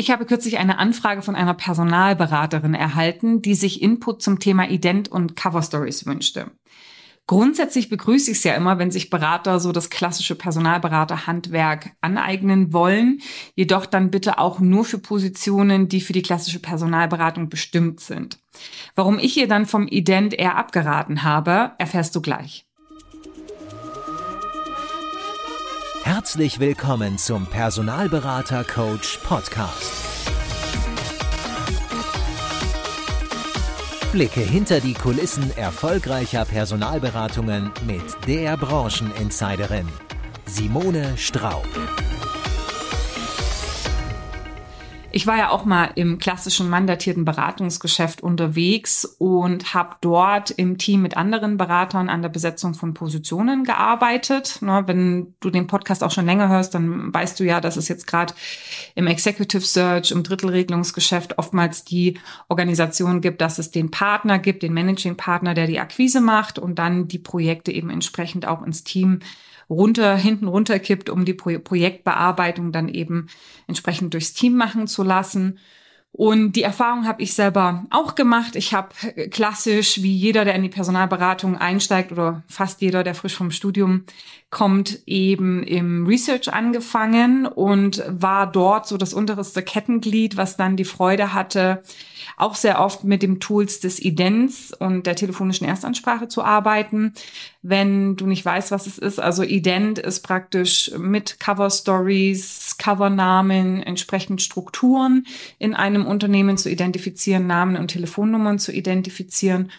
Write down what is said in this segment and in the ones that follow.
Ich habe kürzlich eine Anfrage von einer Personalberaterin erhalten, die sich Input zum Thema Ident und Cover Stories wünschte. Grundsätzlich begrüße ich es ja immer, wenn sich Berater so das klassische Personalberaterhandwerk aneignen wollen, jedoch dann bitte auch nur für Positionen, die für die klassische Personalberatung bestimmt sind. Warum ich ihr dann vom Ident eher abgeraten habe, erfährst du gleich. Herzlich willkommen zum Personalberater Coach Podcast. Blicke hinter die Kulissen erfolgreicher Personalberatungen mit der Brancheninsiderin Simone Straub. Ich war ja auch mal im klassischen mandatierten Beratungsgeschäft unterwegs und habe dort im Team mit anderen Beratern an der Besetzung von Positionen gearbeitet. Ne, wenn du den Podcast auch schon länger hörst, dann weißt du ja, dass es jetzt gerade im Executive Search, im Drittelregelungsgeschäft oftmals die Organisation gibt, dass es den Partner gibt, den Managing Partner, der die Akquise macht und dann die Projekte eben entsprechend auch ins Team runter, hinten runterkippt, um die Pro Projektbearbeitung dann eben entsprechend durchs Team machen zu lassen. Und die Erfahrung habe ich selber auch gemacht. Ich habe klassisch, wie jeder, der in die Personalberatung einsteigt oder fast jeder, der frisch vom Studium kommt, eben im Research angefangen und war dort so das unterste Kettenglied, was dann die Freude hatte, auch sehr oft mit dem Tools des Idents und der telefonischen Erstansprache zu arbeiten. Wenn du nicht weißt, was es ist, also Ident ist praktisch mit Cover Stories, Covernamen, entsprechend Strukturen in einem Unternehmen zu identifizieren, Namen und Telefonnummern zu identifizieren,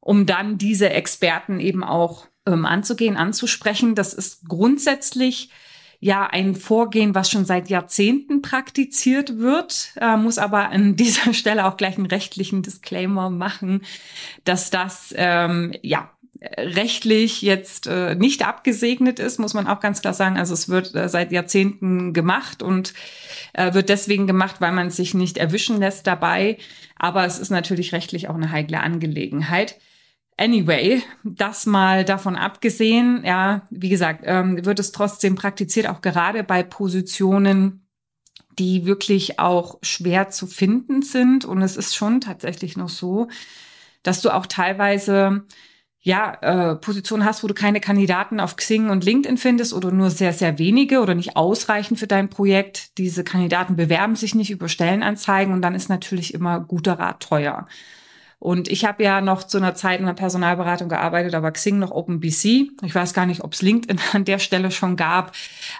um dann diese Experten eben auch ähm, anzugehen, anzusprechen. Das ist grundsätzlich ja ein Vorgehen, was schon seit Jahrzehnten praktiziert wird, äh, muss aber an dieser Stelle auch gleich einen rechtlichen Disclaimer machen, dass das ähm, ja rechtlich jetzt äh, nicht abgesegnet ist, muss man auch ganz klar sagen. Also es wird äh, seit Jahrzehnten gemacht und äh, wird deswegen gemacht, weil man sich nicht erwischen lässt dabei. Aber es ist natürlich rechtlich auch eine heikle Angelegenheit. Anyway, das mal davon abgesehen, ja, wie gesagt, ähm, wird es trotzdem praktiziert, auch gerade bei Positionen, die wirklich auch schwer zu finden sind. Und es ist schon tatsächlich noch so, dass du auch teilweise ja, äh, Positionen hast, wo du keine Kandidaten auf Xing und LinkedIn findest oder nur sehr, sehr wenige oder nicht ausreichend für dein Projekt. Diese Kandidaten bewerben sich nicht über Stellenanzeigen und dann ist natürlich immer guter Rat teuer. Und ich habe ja noch zu einer Zeit in der Personalberatung gearbeitet, aber Xing noch OpenBC. Ich weiß gar nicht, ob es LinkedIn an der Stelle schon gab,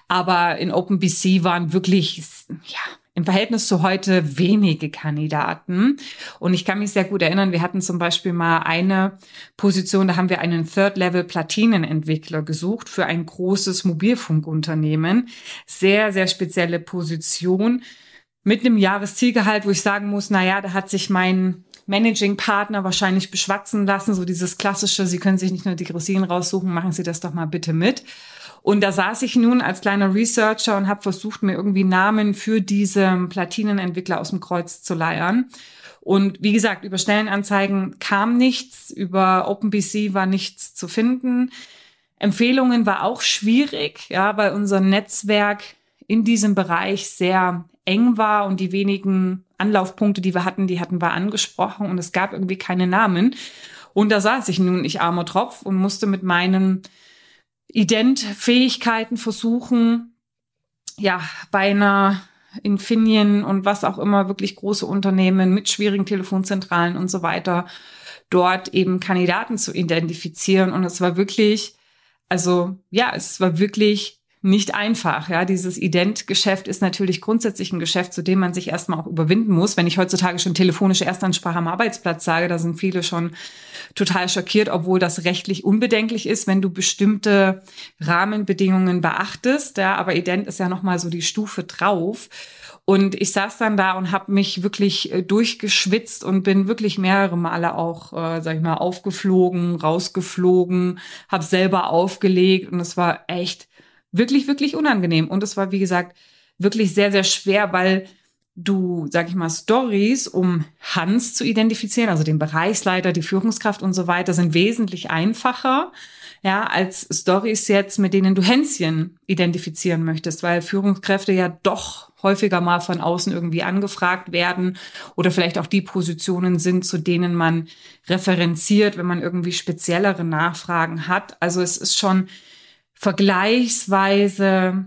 aber in OpenBC waren wirklich, ja, im Verhältnis zu heute wenige Kandidaten. Und ich kann mich sehr gut erinnern, wir hatten zum Beispiel mal eine Position, da haben wir einen Third-Level-Platinenentwickler gesucht für ein großes Mobilfunkunternehmen. Sehr, sehr spezielle Position mit einem Jahreszielgehalt, wo ich sagen muss, na ja, da hat sich mein Managing Partner wahrscheinlich beschwatzen lassen, so dieses klassische, Sie können sich nicht nur die Rosinen raussuchen, machen Sie das doch mal bitte mit. Und da saß ich nun als kleiner Researcher und habe versucht, mir irgendwie Namen für diese Platinenentwickler aus dem Kreuz zu leiern. Und wie gesagt, über Stellenanzeigen kam nichts, über OpenBC war nichts zu finden. Empfehlungen war auch schwierig, ja, weil unser Netzwerk in diesem Bereich sehr eng war und die wenigen Anlaufpunkte, die wir hatten, die hatten wir angesprochen und es gab irgendwie keine Namen. Und da saß ich nun, ich armer Tropf, und musste mit meinen Ident-Fähigkeiten versuchen, ja, bei einer Infineon und was auch immer, wirklich große Unternehmen mit schwierigen Telefonzentralen und so weiter, dort eben Kandidaten zu identifizieren. Und es war wirklich, also ja, es war wirklich nicht einfach. Ja, dieses Ident-Geschäft ist natürlich grundsätzlich ein Geschäft, zu dem man sich erstmal auch überwinden muss. Wenn ich heutzutage schon telefonische Erstansprache am Arbeitsplatz sage, da sind viele schon total schockiert, obwohl das rechtlich unbedenklich ist, wenn du bestimmte Rahmenbedingungen beachtest. Ja, aber Ident ist ja noch mal so die Stufe drauf. Und ich saß dann da und habe mich wirklich äh, durchgeschwitzt und bin wirklich mehrere Male auch, äh, sag ich mal, aufgeflogen, rausgeflogen, habe selber aufgelegt und es war echt wirklich, wirklich unangenehm. Und es war, wie gesagt, wirklich sehr, sehr schwer, weil du, sag ich mal, Stories, um Hans zu identifizieren, also den Bereichsleiter, die Führungskraft und so weiter, sind wesentlich einfacher, ja, als Stories jetzt, mit denen du Hänschen identifizieren möchtest, weil Führungskräfte ja doch häufiger mal von außen irgendwie angefragt werden oder vielleicht auch die Positionen sind, zu denen man referenziert, wenn man irgendwie speziellere Nachfragen hat. Also es ist schon vergleichsweise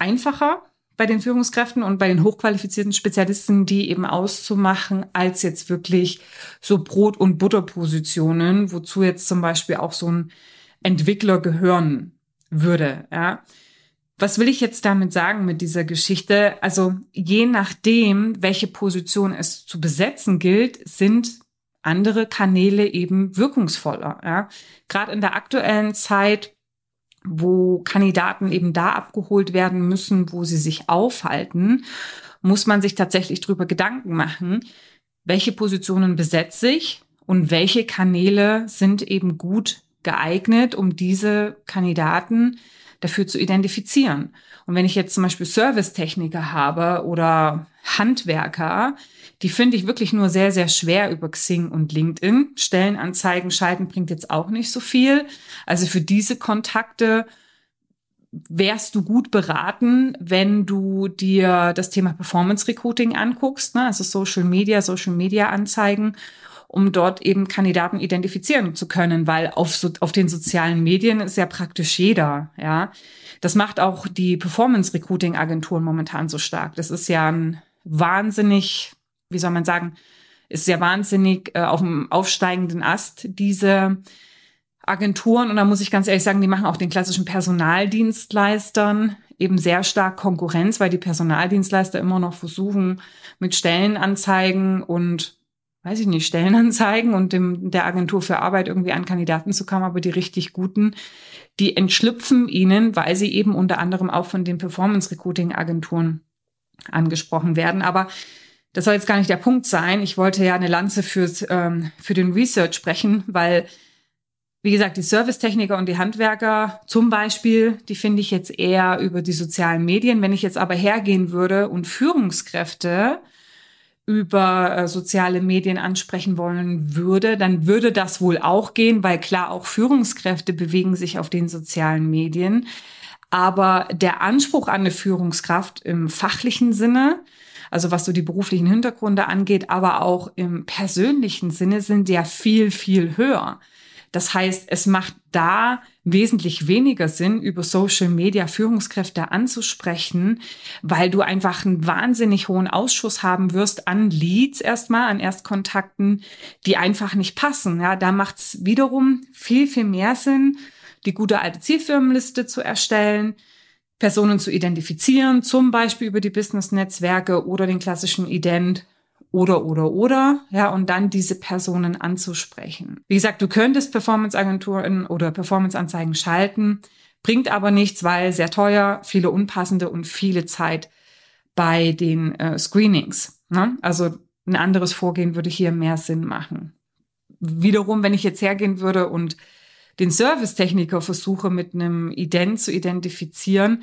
einfacher bei den Führungskräften und bei den hochqualifizierten Spezialisten, die eben auszumachen, als jetzt wirklich so Brot- und Butterpositionen, wozu jetzt zum Beispiel auch so ein Entwickler gehören würde. Ja. Was will ich jetzt damit sagen mit dieser Geschichte? Also je nachdem, welche Position es zu besetzen gilt, sind andere Kanäle eben wirkungsvoller. Ja. Gerade in der aktuellen Zeit wo Kandidaten eben da abgeholt werden müssen, wo sie sich aufhalten, muss man sich tatsächlich darüber Gedanken machen, welche Positionen besetze ich und welche Kanäle sind eben gut geeignet, um diese Kandidaten dafür zu identifizieren. Und wenn ich jetzt zum Beispiel Servicetechniker habe oder Handwerker, die finde ich wirklich nur sehr, sehr schwer über Xing und LinkedIn. Stellenanzeigen schalten bringt jetzt auch nicht so viel. Also für diese Kontakte wärst du gut beraten, wenn du dir das Thema Performance Recruiting anguckst, ne? also Social Media, Social Media Anzeigen, um dort eben Kandidaten identifizieren zu können, weil auf, so, auf den sozialen Medien ist ja praktisch jeder, ja. Das macht auch die Performance Recruiting Agenturen momentan so stark. Das ist ja ein wahnsinnig, wie soll man sagen, ist sehr wahnsinnig äh, auf dem aufsteigenden Ast, diese Agenturen. Und da muss ich ganz ehrlich sagen, die machen auch den klassischen Personaldienstleistern eben sehr stark Konkurrenz, weil die Personaldienstleister immer noch versuchen, mit Stellenanzeigen und weiß ich nicht, Stellenanzeigen und dem, der Agentur für Arbeit irgendwie an Kandidaten zu kommen, aber die richtig guten, die entschlüpfen ihnen, weil sie eben unter anderem auch von den Performance Recruiting Agenturen angesprochen werden. Aber das soll jetzt gar nicht der Punkt sein. Ich wollte ja eine Lanze fürs, ähm, für den Research sprechen, weil, wie gesagt, die Servicetechniker und die Handwerker zum Beispiel, die finde ich jetzt eher über die sozialen Medien. Wenn ich jetzt aber hergehen würde und Führungskräfte über äh, soziale Medien ansprechen wollen würde, dann würde das wohl auch gehen, weil klar, auch Führungskräfte bewegen sich auf den sozialen Medien. Aber der Anspruch an eine Führungskraft im fachlichen Sinne, also was so die beruflichen Hintergründe angeht, aber auch im persönlichen Sinne sind ja viel, viel höher. Das heißt, es macht da wesentlich weniger Sinn, über Social Media Führungskräfte anzusprechen, weil du einfach einen wahnsinnig hohen Ausschuss haben wirst an Leads erstmal, an Erstkontakten, die einfach nicht passen. Ja, da macht es wiederum viel, viel mehr Sinn, die gute alte Zielfirmenliste zu erstellen, Personen zu identifizieren, zum Beispiel über die Business-Netzwerke oder den klassischen Ident oder, oder, oder, ja, und dann diese Personen anzusprechen. Wie gesagt, du könntest Performance-Agenturen oder Performance-Anzeigen schalten, bringt aber nichts, weil sehr teuer, viele unpassende und viele Zeit bei den äh, Screenings. Ne? Also ein anderes Vorgehen würde hier mehr Sinn machen. Wiederum, wenn ich jetzt hergehen würde und den Servicetechniker versuche mit einem Ident zu identifizieren,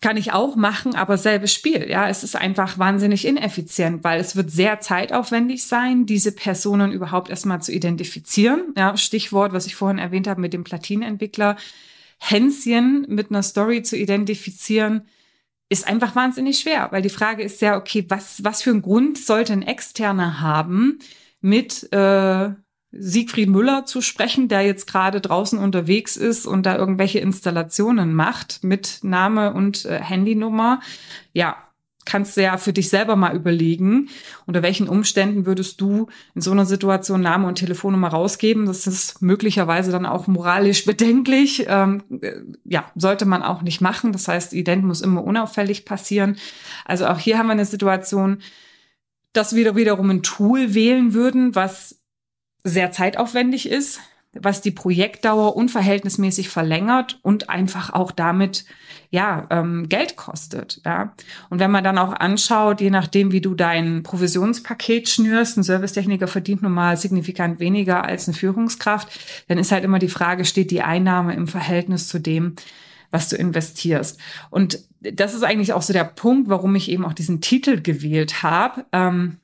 kann ich auch machen, aber selbes Spiel. Ja, es ist einfach wahnsinnig ineffizient, weil es wird sehr zeitaufwendig sein, diese Personen überhaupt erstmal zu identifizieren. Ja, Stichwort, was ich vorhin erwähnt habe mit dem Platinentwickler. Hänschen mit einer Story zu identifizieren, ist einfach wahnsinnig schwer, weil die Frage ist ja, okay, was, was für einen Grund sollte ein Externer haben, mit äh, Siegfried Müller zu sprechen, der jetzt gerade draußen unterwegs ist und da irgendwelche Installationen macht mit Name und äh, Handynummer. Ja, kannst du ja für dich selber mal überlegen, unter welchen Umständen würdest du in so einer Situation Name und Telefonnummer rausgeben. Das ist möglicherweise dann auch moralisch bedenklich. Ähm, äh, ja, sollte man auch nicht machen. Das heißt, Ident muss immer unauffällig passieren. Also auch hier haben wir eine Situation, dass wir wiederum ein Tool wählen würden, was sehr zeitaufwendig ist, was die Projektdauer unverhältnismäßig verlängert und einfach auch damit ja ähm, Geld kostet. Ja. Und wenn man dann auch anschaut, je nachdem, wie du dein Provisionspaket schnürst, ein Servicetechniker verdient nun mal signifikant weniger als eine Führungskraft, dann ist halt immer die Frage, steht die Einnahme im Verhältnis zu dem, was du investierst. Und das ist eigentlich auch so der Punkt, warum ich eben auch diesen Titel gewählt habe. Ähm,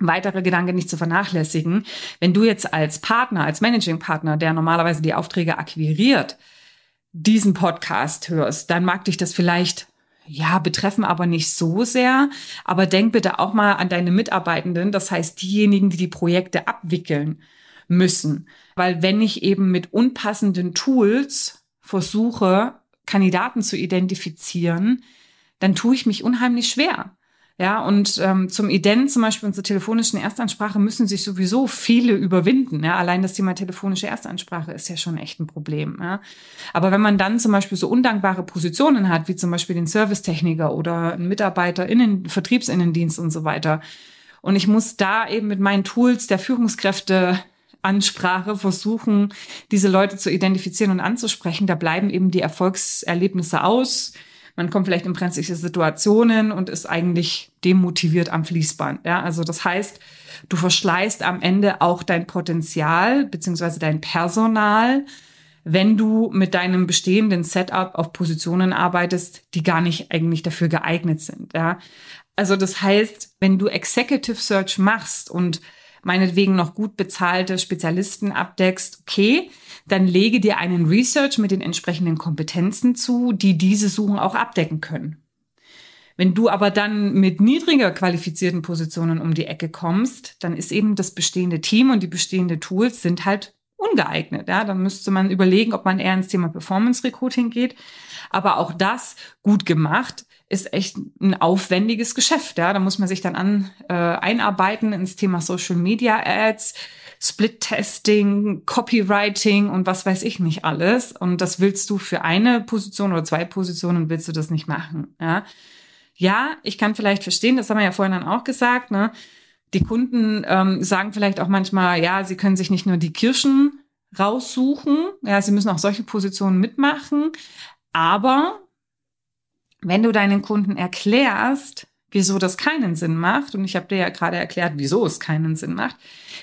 weitere Gedanken nicht zu vernachlässigen. Wenn du jetzt als Partner, als Managing Partner, der normalerweise die Aufträge akquiriert, diesen Podcast hörst, dann mag dich das vielleicht ja, betreffen aber nicht so sehr. Aber denk bitte auch mal an deine Mitarbeitenden, das heißt diejenigen, die die Projekte abwickeln müssen. Weil wenn ich eben mit unpassenden Tools versuche, Kandidaten zu identifizieren, dann tue ich mich unheimlich schwer. Ja, und ähm, zum Ident, zum Beispiel unserer telefonischen Erstansprache, müssen sich sowieso viele überwinden. Ja, allein das Thema telefonische Erstansprache ist ja schon echt ein Problem. Ja. Aber wenn man dann zum Beispiel so undankbare Positionen hat, wie zum Beispiel den Servicetechniker oder einen Mitarbeiter in den Vertriebsinnendienst und so weiter, und ich muss da eben mit meinen Tools der Führungskräfte Ansprache versuchen, diese Leute zu identifizieren und anzusprechen, da bleiben eben die Erfolgserlebnisse aus man kommt vielleicht in brenzliche Situationen und ist eigentlich demotiviert am Fließband. Ja, also das heißt, du verschleißt am Ende auch dein Potenzial beziehungsweise dein Personal, wenn du mit deinem bestehenden Setup auf Positionen arbeitest, die gar nicht eigentlich dafür geeignet sind. Ja, also das heißt, wenn du Executive Search machst und meinetwegen noch gut bezahlte Spezialisten abdeckst, okay, dann lege dir einen Research mit den entsprechenden Kompetenzen zu, die diese Suchen auch abdecken können. Wenn du aber dann mit niedriger qualifizierten Positionen um die Ecke kommst, dann ist eben das bestehende Team und die bestehenden Tools sind halt ungeeignet. Ja, dann müsste man überlegen, ob man eher ins Thema Performance Recruiting geht. Aber auch das gut gemacht ist echt ein aufwendiges Geschäft. Ja, da muss man sich dann an äh, einarbeiten ins Thema Social Media Ads, Split-Testing, Copywriting und was weiß ich nicht alles. Und das willst du für eine Position oder zwei Positionen willst du das nicht machen. Ja, ja ich kann vielleicht verstehen, das haben wir ja vorhin dann auch gesagt, ne? Die Kunden ähm, sagen vielleicht auch manchmal, ja, sie können sich nicht nur die Kirschen raussuchen, ja, sie müssen auch solche Positionen mitmachen. Aber wenn du deinen Kunden erklärst, wieso das keinen Sinn macht, und ich habe dir ja gerade erklärt, wieso es keinen Sinn macht,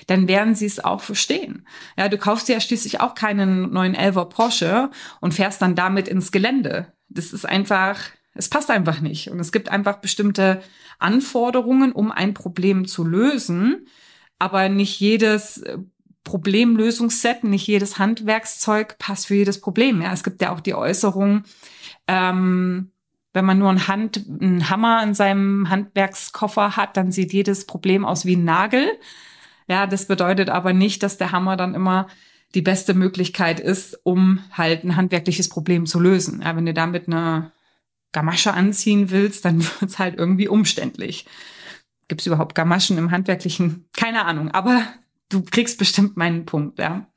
dann werden sie es auch verstehen. Ja, du kaufst ja schließlich auch keinen neuen Elver Porsche und fährst dann damit ins Gelände. Das ist einfach, es passt einfach nicht. Und es gibt einfach bestimmte Anforderungen, um ein Problem zu lösen. Aber nicht jedes äh, Problemlösungsset, nicht jedes Handwerkszeug passt für jedes Problem. Ja, es gibt ja auch die Äußerung, ähm, wenn man nur ein Hand, einen Hammer in seinem Handwerkskoffer hat, dann sieht jedes Problem aus wie ein Nagel. Ja, das bedeutet aber nicht, dass der Hammer dann immer die beste Möglichkeit ist, um halt ein handwerkliches Problem zu lösen. Ja, wenn du damit eine Gamasche anziehen willst, dann wird es halt irgendwie umständlich. Gibt es überhaupt Gamaschen im Handwerklichen? Keine Ahnung, aber du kriegst bestimmt meinen Punkt, ja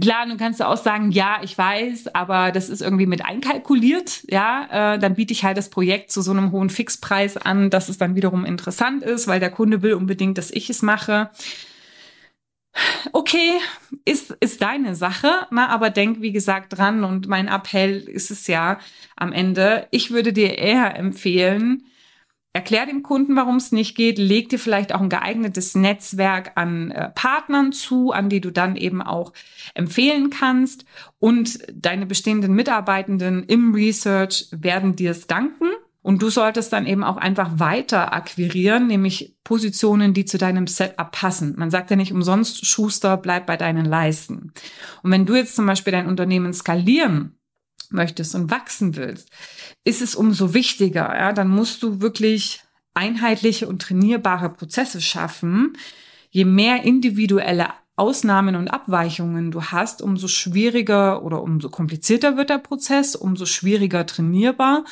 klar, du kannst auch sagen, ja, ich weiß, aber das ist irgendwie mit einkalkuliert, ja, äh, dann biete ich halt das Projekt zu so einem hohen Fixpreis an, dass es dann wiederum interessant ist, weil der Kunde will unbedingt, dass ich es mache. Okay, ist, ist deine Sache, na, aber denk, wie gesagt, dran und mein Appell ist es ja am Ende. Ich würde dir eher empfehlen, Erklär dem Kunden, warum es nicht geht. Leg dir vielleicht auch ein geeignetes Netzwerk an äh, Partnern zu, an die du dann eben auch empfehlen kannst. Und deine bestehenden Mitarbeitenden im Research werden dir es danken. Und du solltest dann eben auch einfach weiter akquirieren, nämlich Positionen, die zu deinem Setup passen. Man sagt ja nicht umsonst, Schuster, bleib bei deinen Leisten. Und wenn du jetzt zum Beispiel dein Unternehmen skalieren möchtest und wachsen willst, ist es umso wichtiger. Ja? Dann musst du wirklich einheitliche und trainierbare Prozesse schaffen. Je mehr individuelle Ausnahmen und Abweichungen du hast, umso schwieriger oder umso komplizierter wird der Prozess, umso schwieriger trainierbar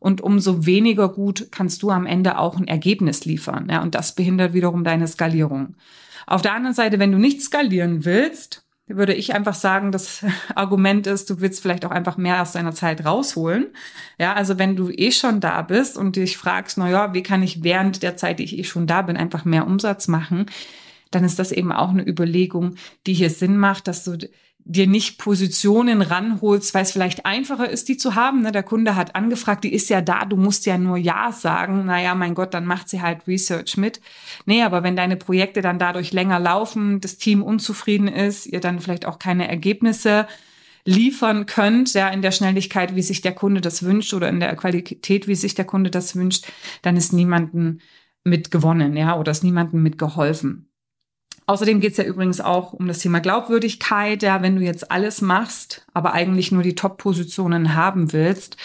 und umso weniger gut kannst du am Ende auch ein Ergebnis liefern. Ja, und das behindert wiederum deine Skalierung. Auf der anderen Seite, wenn du nicht skalieren willst, würde ich einfach sagen, das Argument ist, du willst vielleicht auch einfach mehr aus deiner Zeit rausholen. Ja, also wenn du eh schon da bist und dich fragst, na ja, wie kann ich während der Zeit, die ich eh schon da bin, einfach mehr Umsatz machen, dann ist das eben auch eine Überlegung, die hier Sinn macht, dass du dir nicht Positionen ranholst, weil es vielleicht einfacher ist, die zu haben. Ne? Der Kunde hat angefragt, die ist ja da, du musst ja nur Ja sagen. Naja, mein Gott, dann macht sie halt Research mit. Nee, aber wenn deine Projekte dann dadurch länger laufen, das Team unzufrieden ist, ihr dann vielleicht auch keine Ergebnisse liefern könnt, ja, in der Schnelligkeit, wie sich der Kunde das wünscht oder in der Qualität, wie sich der Kunde das wünscht, dann ist niemanden mit gewonnen, ja, oder ist niemandem mit geholfen. Außerdem geht es ja übrigens auch um das Thema Glaubwürdigkeit. Ja, wenn du jetzt alles machst, aber eigentlich nur die Top-Positionen haben willst,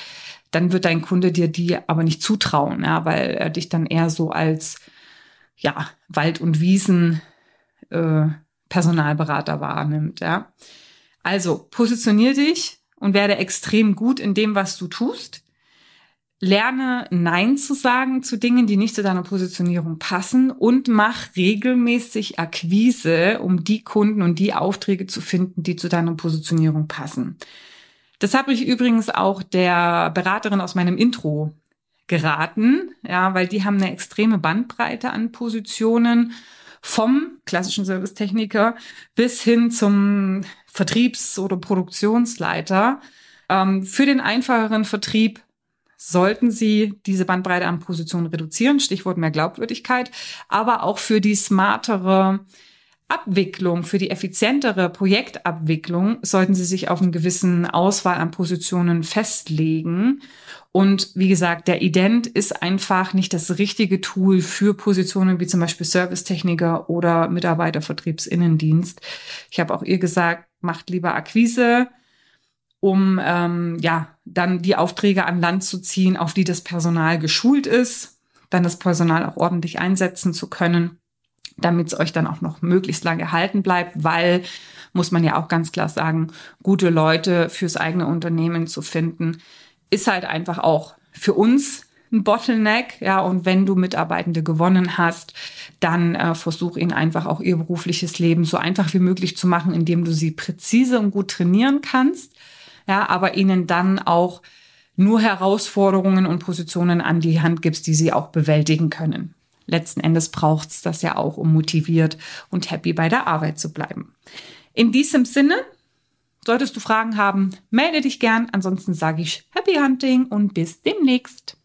dann wird dein Kunde dir die aber nicht zutrauen, ja, weil er dich dann eher so als ja Wald- und Wiesen äh, Personalberater wahrnimmt. Ja, also positionier dich und werde extrem gut in dem, was du tust lerne Nein zu sagen zu Dingen, die nicht zu deiner Positionierung passen und mach regelmäßig Akquise, um die Kunden und die Aufträge zu finden, die zu deiner Positionierung passen. Das habe ich übrigens auch der Beraterin aus meinem Intro geraten, ja, weil die haben eine extreme Bandbreite an Positionen vom klassischen Servicetechniker bis hin zum Vertriebs- oder Produktionsleiter. Ähm, für den einfacheren Vertrieb sollten Sie diese Bandbreite an Positionen reduzieren, Stichwort mehr Glaubwürdigkeit, aber auch für die smartere Abwicklung, für die effizientere Projektabwicklung sollten Sie sich auf einen gewissen Auswahl an Positionen festlegen. Und wie gesagt, der Ident ist einfach nicht das richtige Tool für Positionen wie zum Beispiel Servicetechniker oder Mitarbeitervertriebsinnendienst. Ich habe auch ihr gesagt, macht lieber Akquise, um ähm, ja dann die Aufträge an Land zu ziehen, auf die das Personal geschult ist, dann das Personal auch ordentlich einsetzen zu können, damit es euch dann auch noch möglichst lange erhalten bleibt, weil muss man ja auch ganz klar sagen, gute Leute fürs eigene Unternehmen zu finden, ist halt einfach auch für uns ein Bottleneck, ja, und wenn du Mitarbeitende gewonnen hast, dann äh, versuch ihnen einfach auch ihr berufliches Leben so einfach wie möglich zu machen, indem du sie präzise und gut trainieren kannst ja, aber ihnen dann auch nur Herausforderungen und Positionen an die Hand gibst, die sie auch bewältigen können. Letzten Endes braucht's das ja auch, um motiviert und happy bei der Arbeit zu bleiben. In diesem Sinne, solltest du Fragen haben, melde dich gern. Ansonsten sage ich Happy Hunting und bis demnächst.